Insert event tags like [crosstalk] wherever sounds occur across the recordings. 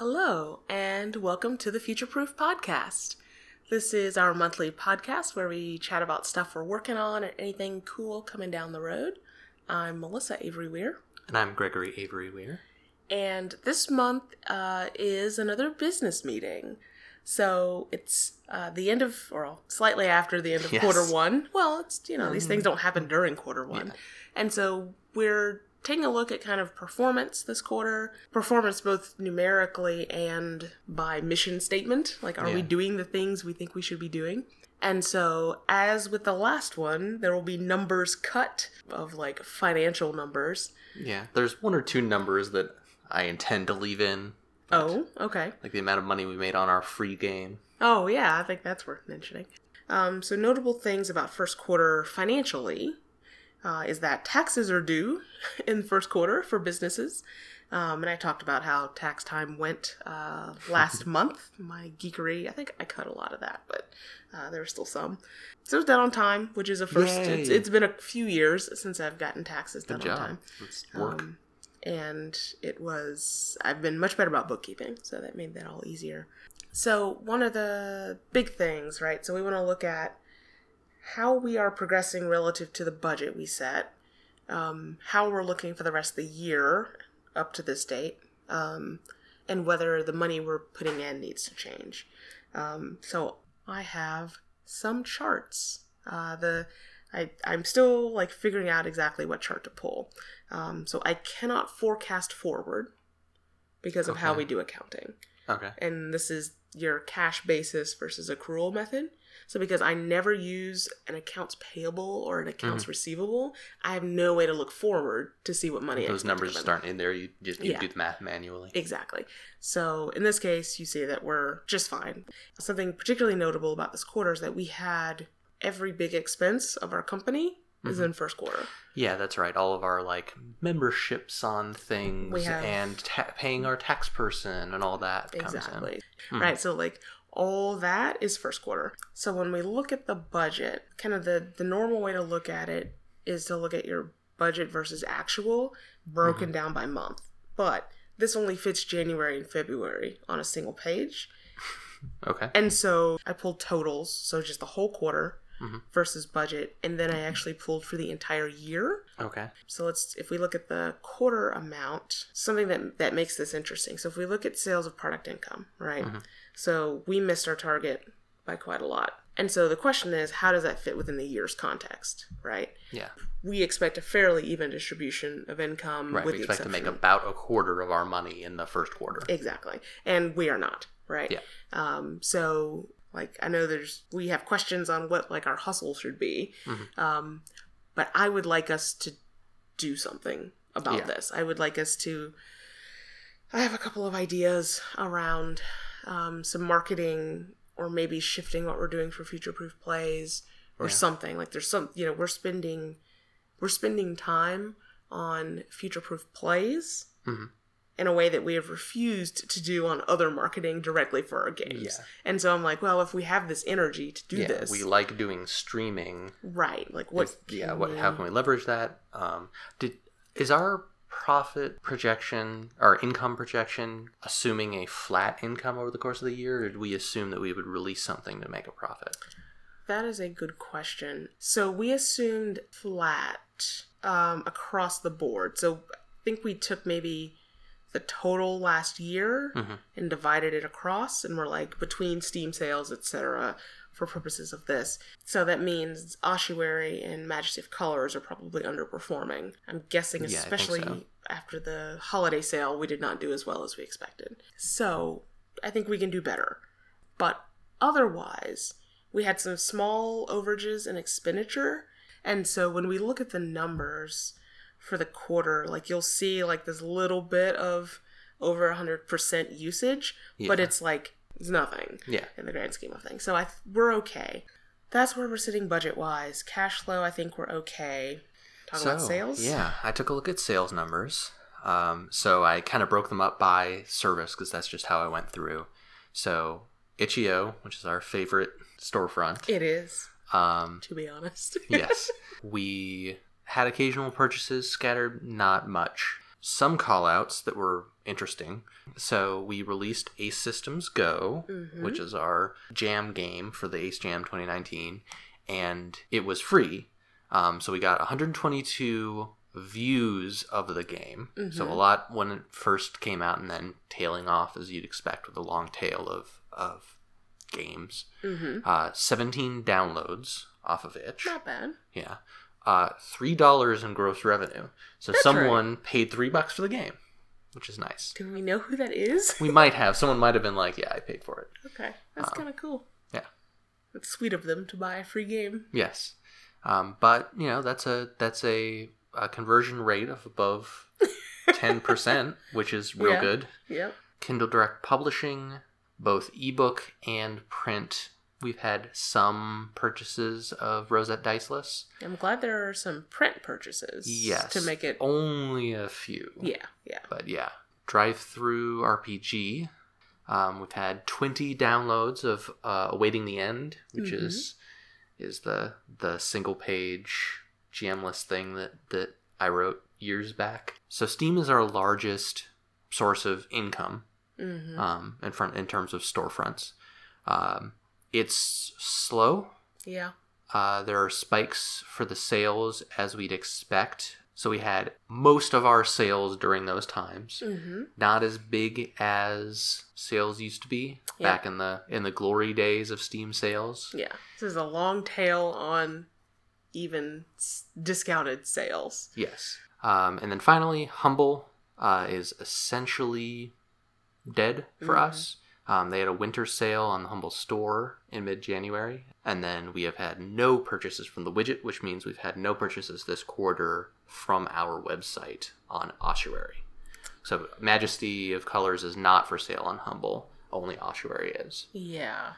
Hello, and welcome to the Future Proof Podcast. This is our monthly podcast where we chat about stuff we're working on or anything cool coming down the road. I'm Melissa Avery Weir, And I'm Gregory Avery Weir. and this month uh, is another business meeting. So it's uh, the end of, or slightly after the end of Yes. quarter one. Well, it's, you know, these things don't happen during quarter one. Yeah. And so we're taking a look at kind of performance this quarter, performance both numerically and by mission statement. Like, are we doing the things we think we should be doing? And so, as with the last one, there will be numbers cut of like financial numbers. Yeah, there's one or two numbers that I intend to leave in, Oh, okay. like the amount of money we made on our free game. Oh, yeah, I think that's worth mentioning. Um, so, notable things about first quarter financially uh, is that taxes are due [laughs] in the first quarter for businesses. Um, and I talked about how tax time went uh, last [laughs] month. My geekery, I think I cut a lot of that, but uh, there was still some. So it was done on time, which is a first. It's, it's been a few years since I've gotten taxes done Good on job. time. Let's work. Um, and it was, I've been much better about bookkeeping, so that made that all easier. So, one of the big things, right? So, we want to look at how we are progressing relative to the budget we set, um, how we're looking for the rest of the year up to this date, um, and whether the money we're putting in needs to change. Um, so, I have some charts. Uh, the I, I'm still like figuring out exactly what chart to pull. Um, so I cannot forecast forward because of how we do accounting. okay. And this is your cash basis versus accrual method. So because I never use an accounts payable or an accounts mm-hmm. receivable, I have no way to look forward to see what money I Those numbers just aren't in there. You just you Yeah. do the math manually. Exactly. So in this case, you see that we're just fine. Something particularly notable about this quarter is that we had every big expense of our company is Mm-hmm. in first quarter. Yeah, that's right. All of our like memberships on things have- and ta- paying our tax person and all that comes in. Exactly. Hmm. Right. So like all that is first quarter. So when we look at the budget, kind of the the normal way to look at it is to look at your budget versus actual broken Mm-hmm. down by month. But this only fits January and February on a single page. [laughs] Okay. And so I pulled totals, so just the whole quarter Mhm. versus budget, and then I actually pulled for the entire year. Okay. So let's if we look at the quarter amount, something that that makes this interesting. So if we look at sales of product income, right? So we missed our target by quite a lot. And so the question is, how does that fit within the year's context, right? Yeah. We expect a fairly even distribution of income. Right. We expect to make about a quarter of our money in the first quarter. Exactly. And we are not, right? Yeah. Um, so like I know there's we have questions on what like our hustle should be. Mm-hmm. Um, but I would like us to do something about Yeah. this. I would like us to I have a couple of ideas around um, some marketing or maybe shifting what we're doing for future proof plays or Yeah. something. Like there's some you know, we're spending we're spending time on future proof plays Mhm. In a way that we have refused to do on other marketing directly for our games. Yeah. And so I'm like, well, if we have this energy to do yeah, this, we like doing streaming. right? Like what? Is- yeah, what? we- How can we leverage that? Um, did is our profit projection, our income projection, assuming a flat income over the course of the year, or did we assume that we would release something to make a profit? That is a good question. So we assumed flat um, across the board. So I think we took maybe the total last year Mhm. and divided it across, and we're like between Steam sales, etc. For purposes of this, so that means Ossuary and Majesty of Colors are probably underperforming. I'm guessing, Yeah, especially so. after the holiday sale, we did not do as well as we expected. So I think we can do better. But otherwise, we had some small overages in expenditure. And so when we look at the numbers for the quarter, like you'll see like this little bit of over 100% usage, but it's like it's nothing Yeah. in the grand scheme of things. So I th- we're okay. That's where we're sitting budget wise. Cash flow, I think we're okay. Talking about sales? Yeah, I took a look at sales numbers. Um, so I kind of broke them up by service because that's just how I went through. So Itch.io, which is our favorite storefront. It is, Um, to be honest. yes, [laughs] we had occasional purchases scattered, not much. some call outs that were interesting. So we released Ace Systems Go, Mhm. which is our jam game for the Ace Jam 2019, and it was free. Um, so we got 122 views of the game. So a Mhm. lot when it first came out, and then tailing off as you'd expect with a long tail of of games. Mm-hmm. Uh, 17 downloads off of itch. Not bad. Yeah. Uh, three dollars in gross revenue. So That's someone paid three bucks for the game, which is nice. Do we know who that is? We might have someone might have been like, "Yeah, I paid for it." Okay, that's Um, kind of cool. yeah. It's sweet of them to buy a free game. Yes, um, but you know that's a that's a, a conversion rate of above [laughs] ten percent, which is real Yeah. good. Yep. Kindle Direct Publishing, both ebook and print. We've had some purchases of Rosette Diceless. I'm glad there are some print purchases. Yes, To make it. only a few. Yeah, yeah. But yeah, DriveThruRPG. Um, we've had 20 downloads of uh, Awaiting the End, which Mhm. is is the the single page GMless thing that that I wrote years back. So Steam is our largest source of income Mm-hmm. um, in front in terms of storefronts. Um, it's slow. yeah. Uh, there are spikes for the sales as we'd expect. So we had most of our sales during those times. Mm-hmm. Not as big as sales used to be Yeah. back in the in the glory days of Steam sales. Yeah. This is a long tail on even s- discounted sales. Yes. Um, and then finally, Humble uh, is essentially dead for Mhm. us. Um, they had a winter sale on the Humble store in mid January. And then we have had no purchases from the widget, which means we've had no purchases this quarter from our website on Ossuary. So Majesty of Colors is not for sale on Humble, only Ossuary is. Yeah.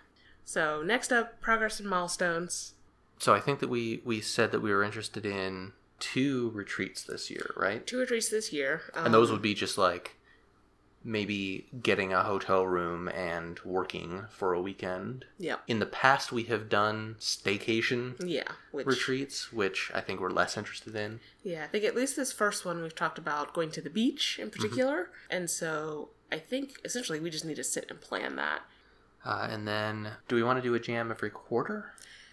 So next up, progress and milestones. So I think that we, we said that we were interested in two retreats this year, right? Two retreats this year. Um, and those would be just like maybe getting a hotel room and working for a weekend. Yep. In the past, we have done staycation Yeah. Which, retreats, which I think we're less interested in. Yeah, I think at least this first one we've talked about going to the beach in particular. And so I think essentially we just need to sit and plan that. Uh, and then, do we want to do a jam every quarter?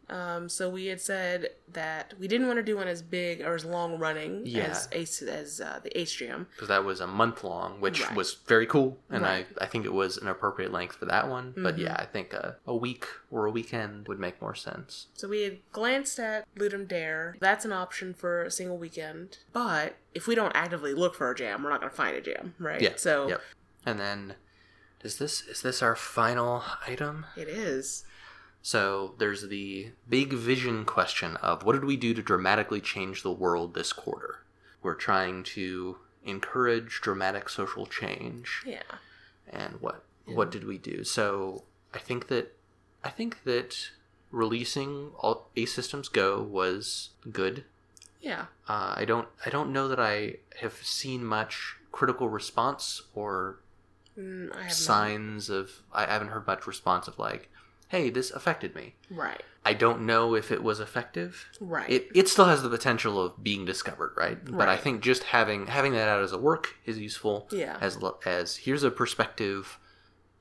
Um, so we had said that we didn't want to do one as big or as long running Yeah. as Ace as uh, the Ace Jam. Because that was a month long, which Right. was very cool, and Right. I, I think it was an appropriate length for that one. But Mhm. yeah, I think a, a week or a weekend would make more sense. So we had glanced at Ludum Dare. That's an option for a single weekend. But if we don't actively look for a jam, we're not going to find a jam, right? Yeah. So Yep. And then, is this is this our final item? it is. So there's the big vision question of what did we do to dramatically change the world this quarter? We're trying to encourage dramatic social change, Yeah. and what what did we do? So I think that I think that releasing all A Systems Go was good. Yeah. Uh, I don't I don't know that I have seen much critical response or Mm, signs of I haven't heard much response of like, hey, this affected me. Right. I don't know if it was effective. Right. It it still has the potential of being discovered, right? right? But I think just having having that out as a work is useful. Yeah. As as here's a perspective,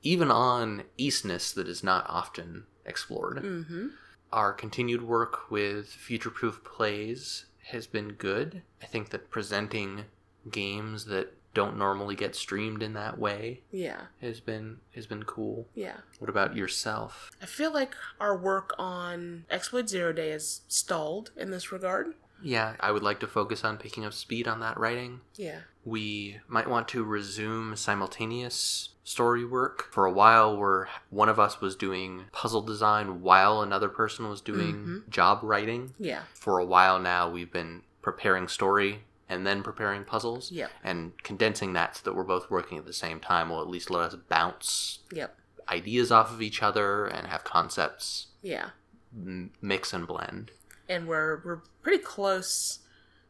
even on Aceness that is not often explored. mm-hmm. Our continued work with future proof plays has been good. I think that presenting games that don't normally get streamed in that way Yeah. has been has been cool. Yeah. What about yourself? I feel like our work on Exploit Zero Day is stalled in this regard. Yeah, I would like to focus on picking up speed on that writing. Yeah. We might want to resume simultaneous story work. For a while, where one of us was doing puzzle design while another person was doing Mhm. job writing. Yeah. For a while now, we've been preparing story and then preparing puzzles. Yep. And condensing that so that we're both working at the same time will at least let us bounce Yep. ideas off of each other and have concepts Yeah. m- mix and blend. And we're we're pretty close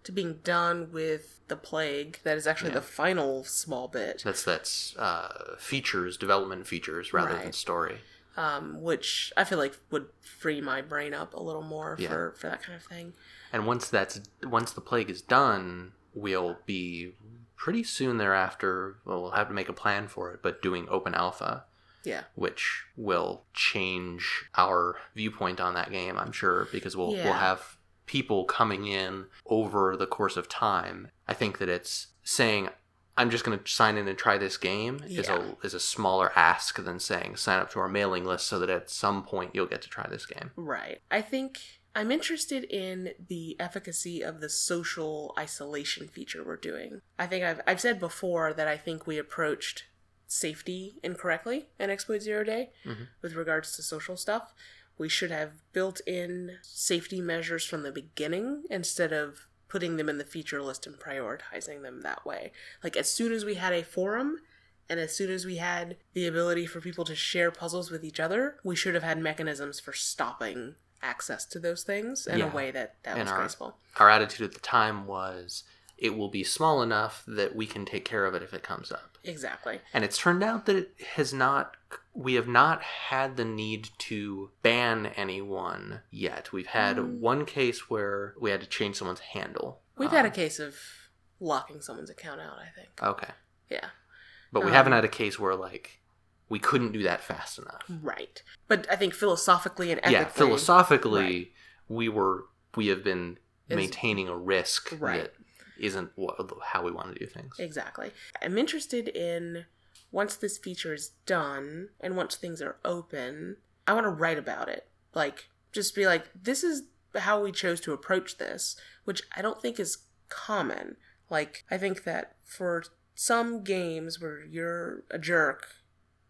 to being done with the plague. That is actually Yeah. the final small bit. That's that's uh, features, development features rather than story. um, which I feel like would free my brain up a little more Yeah. for, for that kind of thing. And once that's once the plague is done, we'll be pretty soon thereafter, well, we'll have to make a plan for it, but doing open alpha, Yeah. which will change our viewpoint on that game, I'm sure, because we'll Yeah. we'll have people coming in over the course of time. I think that it's saying I'm just going to sign in and try this game is a is a smaller ask than saying sign up to our mailing list so that at some point you'll get to try this game. Right. I think I'm interested in the efficacy of the social isolation feature we're doing. I think I've, I've said before that I think we approached safety incorrectly in Exploit Zero Day Mhm. with regards to social stuff. We should have built in safety measures from the beginning instead of putting them in the feature list and prioritizing them that way. Like, as soon as we had a forum, and as soon as we had the ability for people to share puzzles with each other, we should have had mechanisms for stopping access to those things in Yeah. a way that that And was our- graceful. Our attitude at the time was it will be small enough that we can take care of it if it comes up. Exactly. And it's turned out that it has not, we have not had the need to ban anyone yet. We've had Mm. one case where we had to change someone's handle. We've had a Um, case of locking someone's account out, I think. Okay. Yeah. But we Um, haven't had a case where, like, we couldn't do that fast enough. Right. But I think philosophically and ethically. yeah, philosophically, right. we were, we have been Is- maintaining a risk Right. that isn't what, how we want to do things. Exactly. I'm interested in once this feature is done and once things are open, I want to write about it. Like, just be like, this is how we chose to approach this, which I don't think is common. Like, I think that for some games where you're a jerk,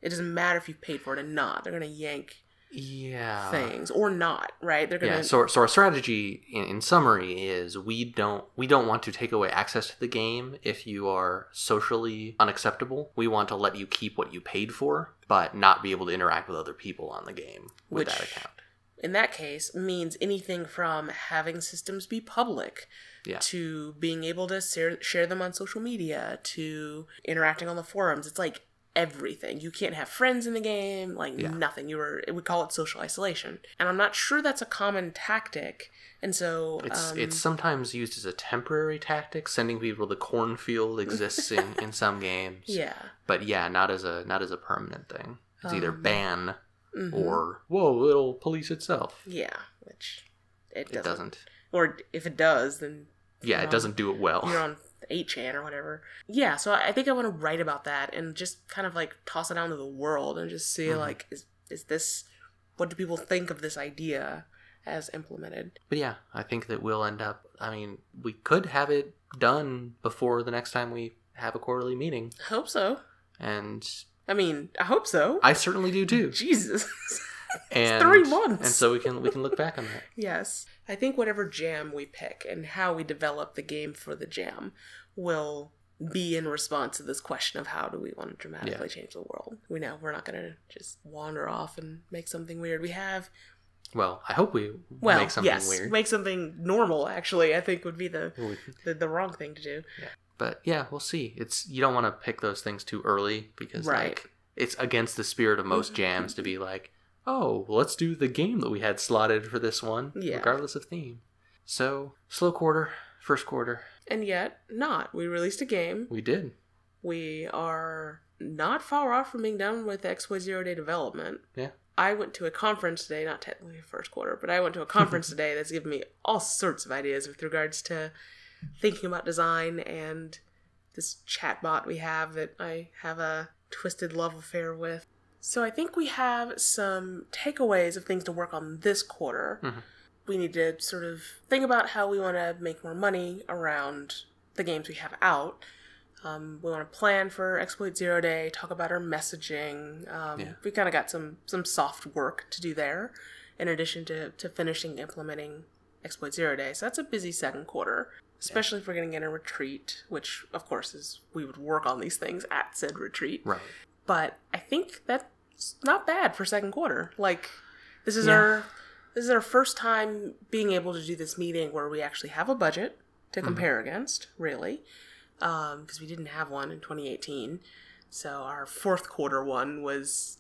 it doesn't matter if you've paid for it or not. They're going to yank Yeah. things or not, right? They're going to. Yeah, so, so our strategy in, in summary is we don't we don't want to take away access to the game if you are socially unacceptable. We want to let you keep what you paid for, but not be able to interact with other people on the game with that account. in that case means anything from having systems be public Yeah. to being able to share, share them on social media to interacting on the forums it's like everything you can't have friends in the game like Yeah. nothing you were we call it social isolation and i'm not sure that's a common tactic and so It's um, it's sometimes used as a temporary tactic. Sending people to the cornfield exists [laughs] in, in some games. yeah But yeah, not as a not as a permanent thing. It's either Um, ban mhm. or whoa, it'll police itself. yeah which it doesn't. It doesn't. or if it does then Yeah, it doesn't do it well. you're on 8chan or whatever. Yeah, so I think I want to write about that and just kind of like toss it out into the world and just see Mhm. like is is this what do people think of this idea as implemented? But yeah, I think that we'll end up. I mean, we could have it done before the next time we have a quarterly meeting, I hope so. and I mean, I hope so. I certainly do too. Jesus. [laughs] And three months. and so we can we can look back on that. [laughs] yes. I think whatever jam we pick and how we develop the game for the jam will be in response to this question of how do we want to dramatically change the world. We know we're not going to just wander off and make something weird. We have Well, I hope we well, make something yes, weird. make something normal. Actually, I think would be the, the the wrong thing to do. But yeah, we'll see. It's you don't want to pick those things too early because Right. like it's against the spirit of most jams to be like, oh, well, let's do the game that we had slotted for this one, Yeah. regardless of theme. So slow quarter, first quarter, And yet, not. We released a game. we did. We are not far off from being done with XY Zero Day development. Yeah. I went to a conference today, not technically first quarter, but I went to a conference [laughs] today that's given me all sorts of ideas with regards to thinking about design and this chatbot we have that I have a twisted love affair with. So I think we have some takeaways of things to work on this quarter. Mhm. We need to sort of think about how we want to make more money around the games we have out. Um, we want to plan for Exploit Zero Day, talk about our messaging. Um, Yeah. We kind of got some some soft work to do there, in addition to, to finishing implementing Exploit Zero Day. So that's a busy second quarter, especially if we're going to get a retreat, which of course is we would work on these things at said retreat. Right. But I think that's not bad for second quarter. Like this is Yeah. our this is our first time being able to do this meeting where we actually have a budget to compare against, really, because we didn't have one in 2018. So our fourth quarter one was,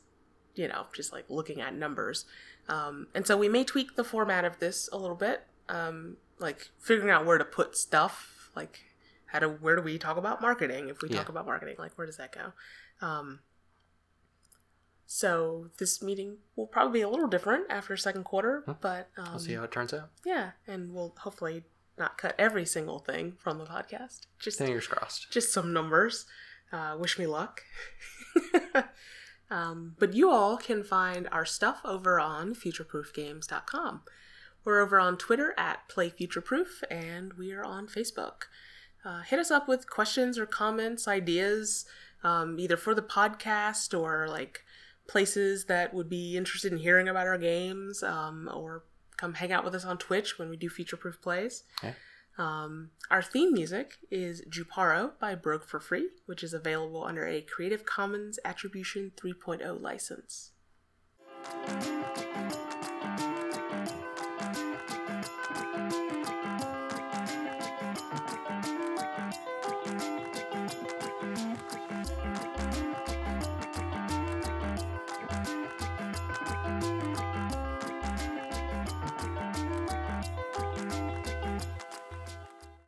you know, just like looking at numbers. Um, and so we may tweak the format of this a little bit, um, like figuring out where to put stuff. Like how do where do we talk about marketing if we Yeah. talk about marketing like where does that go um, so this meeting will probably be a little different after second quarter Hmm. but um, We'll see how it turns out. yeah and we'll hopefully not cut every single thing from the podcast just Fingers crossed. just some numbers. Uh, wish me luck. [laughs] um, but you all can find our stuff over on futureproofgames.com. We're over on Twitter at PlayFutureProof, and we are on Facebook. Uh, hit us up with questions or comments, ideas, um, either for the podcast or like places that would be interested in hearing about our games, um, or come hang out with us on Twitch when we do Future Proof plays. Yeah. Um, our theme music is Juparo by Broke for Free, which is available under a Creative Commons Attribution 3.0 license.